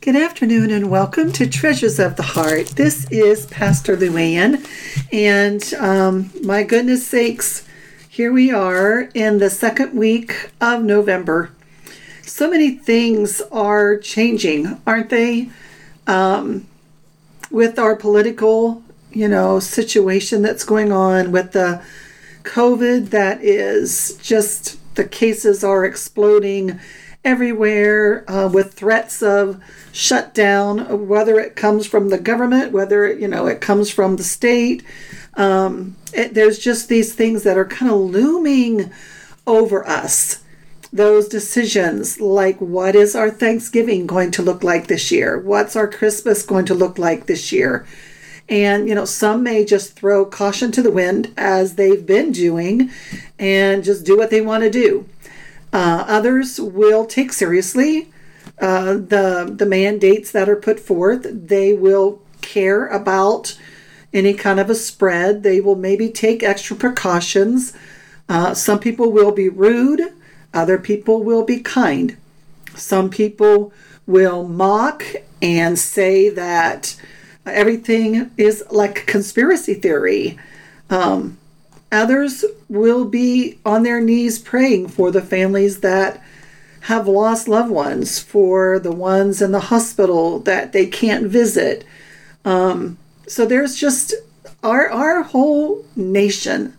Good afternoon and welcome to Treasures of the Heart. This is Pastor Luann, and um, my goodness sakes, here we are in the second week of November. So many things are changing, aren't they? Um, with our political, you know, situation that's going on, with the COVID that is just the cases are exploding everywhere uh, with threats of shutdown, whether it comes from the government, whether you know it comes from the state. Um, it, there's just these things that are kind of looming over us. Those decisions, like what is our Thanksgiving going to look like this year? What's our Christmas going to look like this year? And, you know, some may just throw caution to the wind as they've been doing and just do what they want to do. Uh, others will take seriously uh, the the mandates that are put forth. They will care about any kind of a spread. They will maybe take extra precautions. Uh, some people will be rude. Other people will be kind. Some people will mock and say that everything is like conspiracy theory. Um, Others will be on their knees praying for the families that have lost loved ones, for the ones in the hospital that they can't visit. Um, so there's just our our whole nation,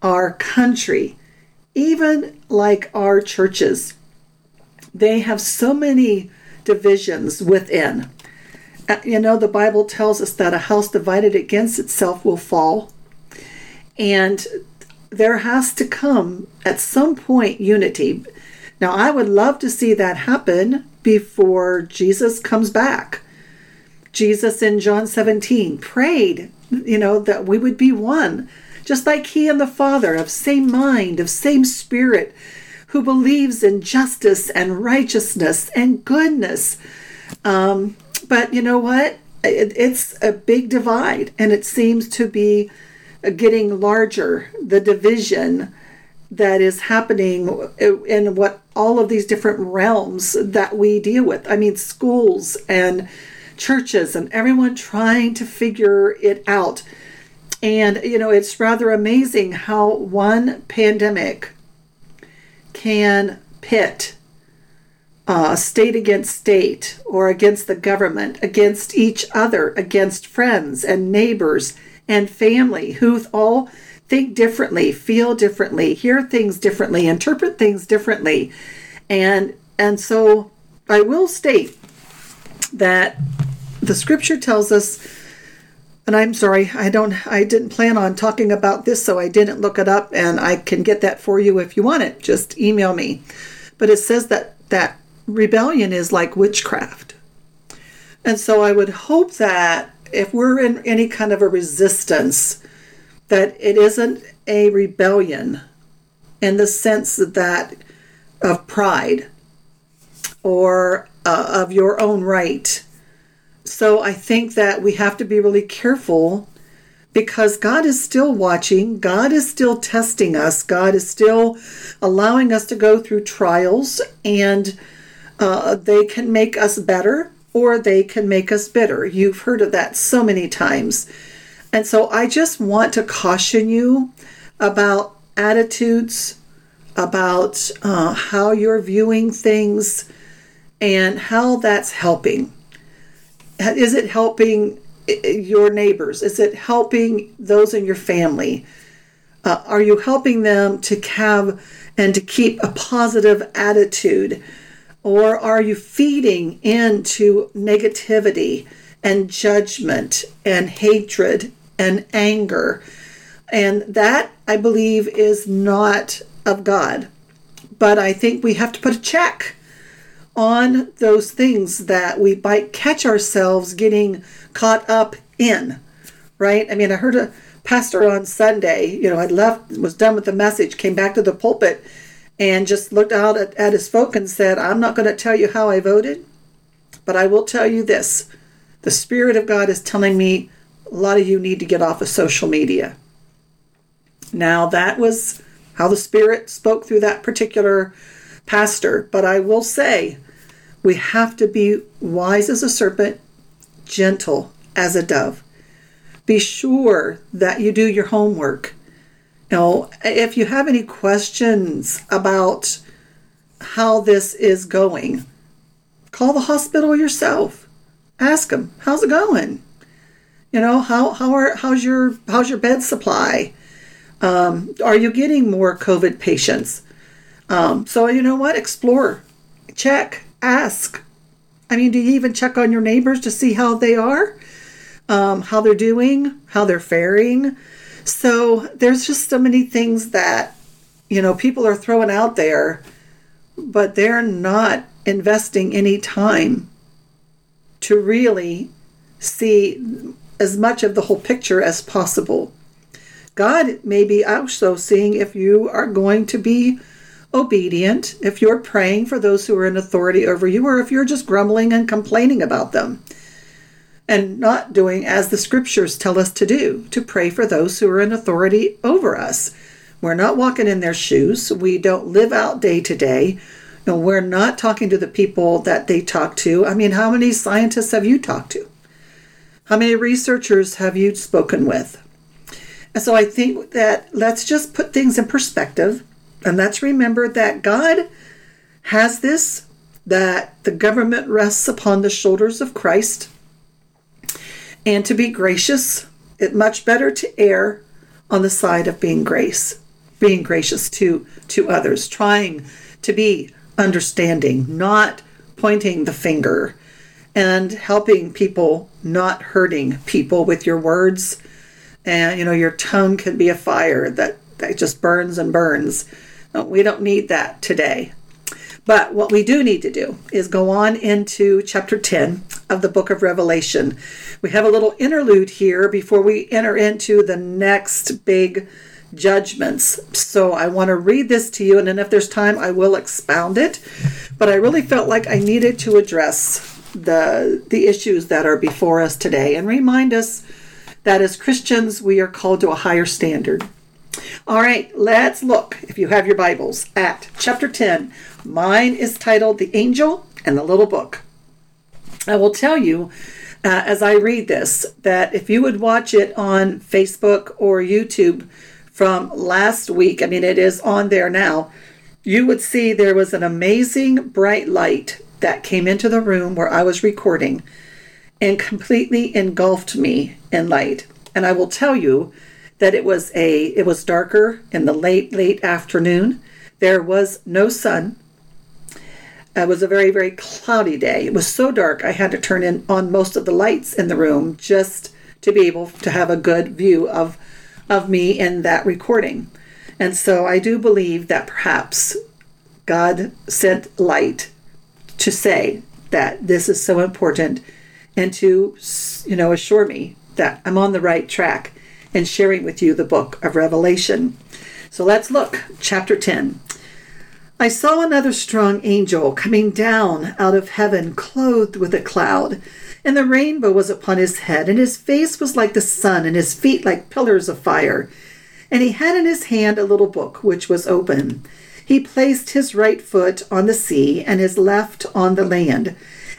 our country, even like our churches, they have so many divisions within. Uh, you know, the Bible tells us that a house divided against itself will fall. And there has to come at some point unity. Now, I would love to see that happen before Jesus comes back. Jesus in John 17 prayed, you know, that we would be one, just like he and the Father, of same mind, of same spirit, who believes in justice and righteousness and goodness. Um, but you know what? It, it's a big divide, and it seems to be getting larger, the division that is happening eh, in what all of these different realms that we deal with. I mean, schools and churches and everyone trying to figure it out. And, you know, it's rather amazing how one pandemic can pit uh, state against state or against the government, against each other, against friends and neighbors and family who all think differently, feel differently, hear things differently, interpret things differently. And and so I will state that the scripture tells us and I'm sorry, I don't I didn't plan on talking about this so I didn't look it up and I can get that for you if you want it. Just email me. But it says that that rebellion is like witchcraft. And so I would hope that if we're in any kind of a resistance, that it isn't a rebellion in the sense that of pride or uh, of your own right. So I think that we have to be really careful because God is still watching, God is still testing us, God is still allowing us to go through trials, and uh, they can make us better or they can make us bitter. You've heard of that so many times. And so I just want to caution you about attitudes, about uh, how you're viewing things, and how that's helping. Is it helping your neighbors? Is it helping those in your family? Uh, are you helping them to have and to keep a positive attitude? Or are you feeding into negativity and judgment and hatred and anger? And that, I believe, is not of God. But I think we have to put a check on those things that we might catch ourselves getting caught up in, right? I mean, I heard a pastor on Sunday, you know, I left, was done with the message, came back to the pulpit, and just looked out at, at his folk and said, I'm not going to tell you how I voted, but I will tell you this. The Spirit of God is telling me a lot of you need to get off of social media. Now, that was how the Spirit spoke through that particular pastor, but I will say, We have to be wise as a serpent, gentle as a dove. Be sure that you do your homework. You know, if you have any questions about how this is going, call the hospital yourself. Ask them, how's it going? You know, how how are how's your how's your bed supply? Um, are you getting more COVID patients? Um, so you know what? Explore, check, ask. I mean, do you even check on your neighbors to see how they are, um, how they're doing, how they're faring? So there's just so many things that you know people are throwing out there, but they're not investing any time to really see as much of the whole picture as possible. God may be also seeing if you are going to be obedient, if you're praying for those who are in authority over you, or if you're just grumbling and complaining about them and not doing as the scriptures tell us to do, to pray for those who are in authority over us. We're not walking in their shoes. We don't live out day to day. No, we're not talking to the people that they talk to. I mean, how many scientists have you talked to? How many researchers have you spoken with? And so I think that let's just put things in perspective and let's remember that God has this, that the government rests upon the shoulders of Christ. And to be gracious, It much better to err on the side of being grace, being gracious to, to others, trying to be understanding, not pointing the finger and helping people, not hurting people with your words. And you know, your tongue can be a fire that, that just burns and burns. We don't need that today. But what we do need to do is go on into chapter 10 of the book of Revelation. We have a little interlude here before we enter into the next big judgments. So I want to read this to you, and then if there's time, I will expound it. But I really felt like I needed to address the the issues that are before us today and remind us that as Christians we are called to a higher standard. All right, let's look if you have your Bibles at chapter 10. Mine is titled The Angel and the Little Book. I will tell you uh, as I read this that if you would watch it on Facebook or YouTube from last week, I mean, it is on there now, you would see there was an amazing bright light that came into the room where I was recording and completely engulfed me in light. And I will tell you that it was a it was darker in the late late afternoon. There was no sun. It was a very very cloudy day. It was so dark I had to turn in on most of the lights in the room just to be able to have a good view of of me in that recording. And so I do believe that perhaps God sent light to say that this is so important and to you know assure me that I'm on the right track in sharing with you the book of Revelation. So let's look chapter 10. I saw another strong angel coming down out of heaven clothed with a cloud and the rainbow was upon his head and his face was like the sun and his feet like pillars of fire and he had in his hand a little book which was open he placed his right foot on the sea and his left on the land.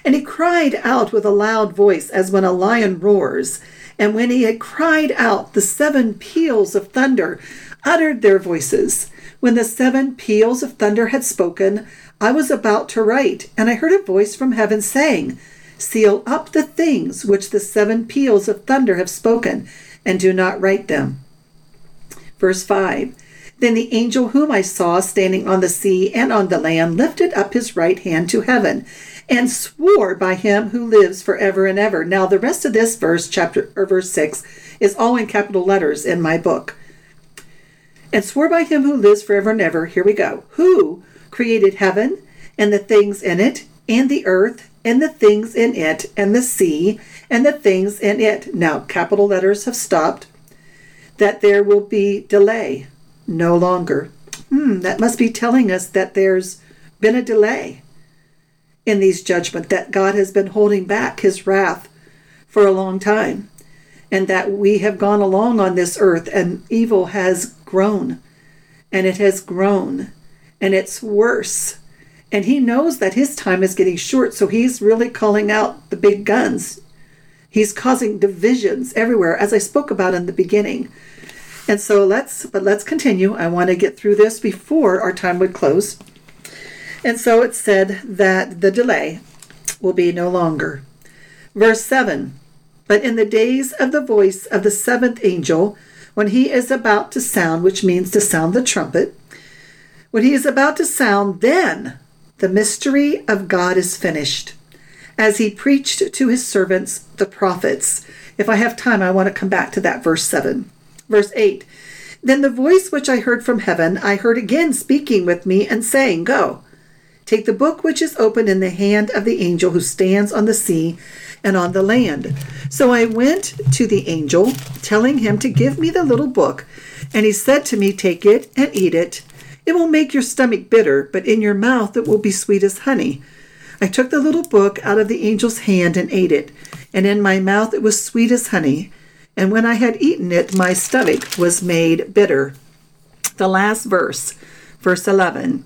And he cried out with a loud voice as when a lion roars. And when he had cried out, the seven peals of thunder uttered their voices. When the seven peals of thunder had spoken, I was about to write, and I heard a voice from heaven saying, Seal up the things which the seven peals of thunder have spoken, and do not write them. Verse 5 then the angel whom I saw standing on the sea and on the land lifted up his right hand to heaven and swore by him who lives forever and ever. Now the rest of this verse, chapter or verse 6, is all in capital letters in my book. And swore by him who lives forever and ever. Here we go. Who created heaven and the things in it, and the earth and the things in it, and the sea and the things in it. Now capital letters have stopped. That there will be delay no longer. Hmm, that must be telling us that there's been a delay in these judgment, that God has been holding back his wrath for a long time, and that we have gone along on this earth and evil has grown, and it has grown, and it's worse, And he knows that his time is getting short, so he's really calling out the big guns. He's causing divisions everywhere, as I spoke about in the beginning. And so let's, but let's continue. I want to get through this before our time would close. And so it said that the delay will be no longer. Verse 7 But in the days of the voice of the seventh angel, when he is about to sound, which means to sound the trumpet, when he is about to sound, then the mystery of God is finished, as he preached to his servants, the prophets. If I have time, I want to come back to that verse 7. Verse 8 Then the voice which I heard from heaven, I heard again speaking with me and saying, Go, take the book which is open in the hand of the angel who stands on the sea and on the land. So I went to the angel, telling him to give me the little book, and he said to me, Take it and eat it. It will make your stomach bitter, but in your mouth it will be sweet as honey. I took the little book out of the angel's hand and ate it, and in my mouth it was sweet as honey. And when I had eaten it, my stomach was made bitter. The last verse, verse 11.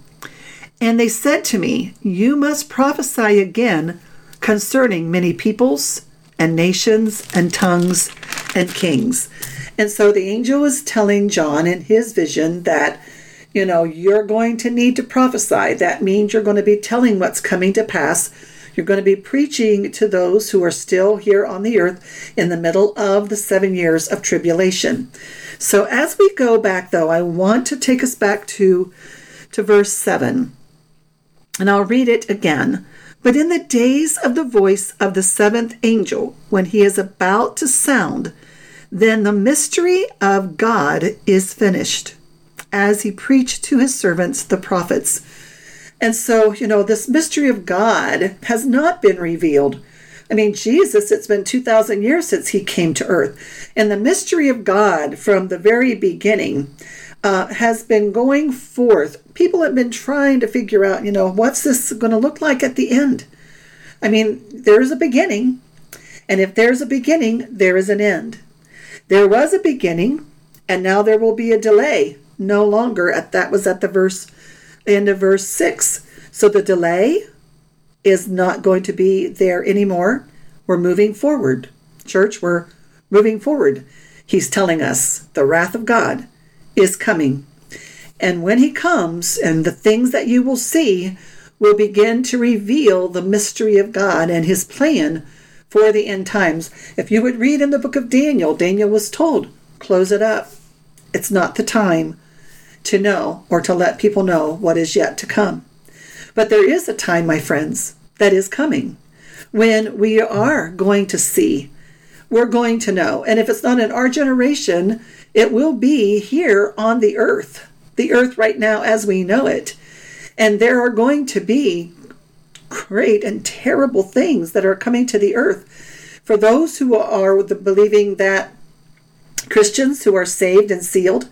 And they said to me, You must prophesy again concerning many peoples and nations and tongues and kings. And so the angel is telling John in his vision that you know, you're going to need to prophesy. That means you're going to be telling what's coming to pass. You're going to be preaching to those who are still here on the earth in the middle of the seven years of tribulation. So as we go back, though, I want to take us back to, to verse 7. And I'll read it again. But in the days of the voice of the seventh angel, when he is about to sound, then the mystery of God is finished as he preached to his servants, the prophets. And so, you know, this mystery of God has not been revealed. I mean, Jesus, it's been 2,000 years since he came to earth. And the mystery of God from the very beginning uh, has been going forth. People have been trying to figure out, you know, what's this going to look like at the end? I mean, there's a beginning. And if there's a beginning, there is an end. There was a beginning, and now there will be a delay no longer at that was at the verse end of verse 6 so the delay is not going to be there anymore we're moving forward church we're moving forward he's telling us the wrath of god is coming and when he comes and the things that you will see will begin to reveal the mystery of god and his plan for the end times if you would read in the book of daniel daniel was told close it up it's not the time to know or to let people know what is yet to come. But there is a time, my friends, that is coming when we are going to see. We're going to know. And if it's not in our generation, it will be here on the earth, the earth right now as we know it. And there are going to be great and terrible things that are coming to the earth. For those who are believing that Christians who are saved and sealed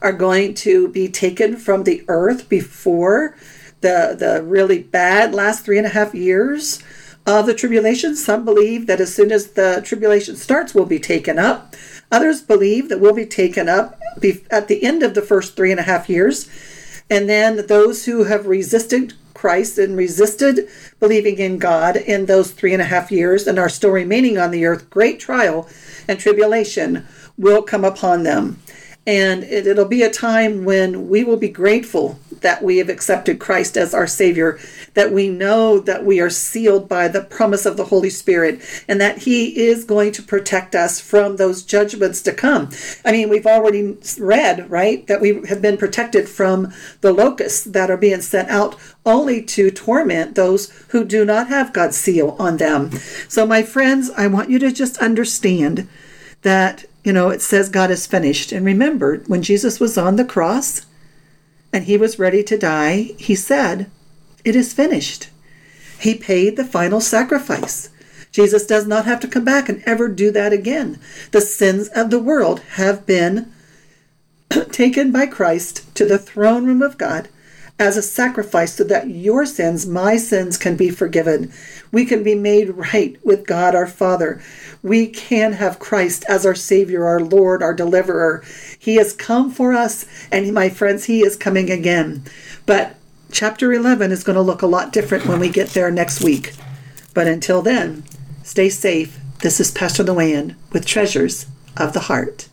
are going to be taken from the earth before the the really bad last three and a half years of the tribulation. Some believe that as soon as the tribulation starts, we'll be taken up. Others believe that we'll be taken up at the end of the first three and a half years. And then those who have resisted Christ and resisted believing in God in those three and a half years and are still remaining on the earth, great trial and tribulation will come upon them. And it, it'll be a time when we will be grateful that we have accepted Christ as our Savior, that we know that we are sealed by the promise of the Holy Spirit, and that He is going to protect us from those judgments to come. I mean, we've already read, right, that we have been protected from the locusts that are being sent out only to torment those who do not have God's seal on them. So, my friends, I want you to just understand that you know, it says God is finished. And remember, when Jesus was on the cross and he was ready to die, he said, It is finished. He paid the final sacrifice. Jesus does not have to come back and ever do that again. The sins of the world have been taken by Christ to the throne room of God as a sacrifice so that your sins, my sins, can be forgiven. We can be made right with God our Father. We can have Christ as our Savior, our Lord, our deliverer. He has come for us, and my friends, He is coming again. But chapter 11 is going to look a lot different when we get there next week. But until then, stay safe. This is Pastor Luann with Treasures of the Heart.